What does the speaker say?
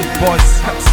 massive boss.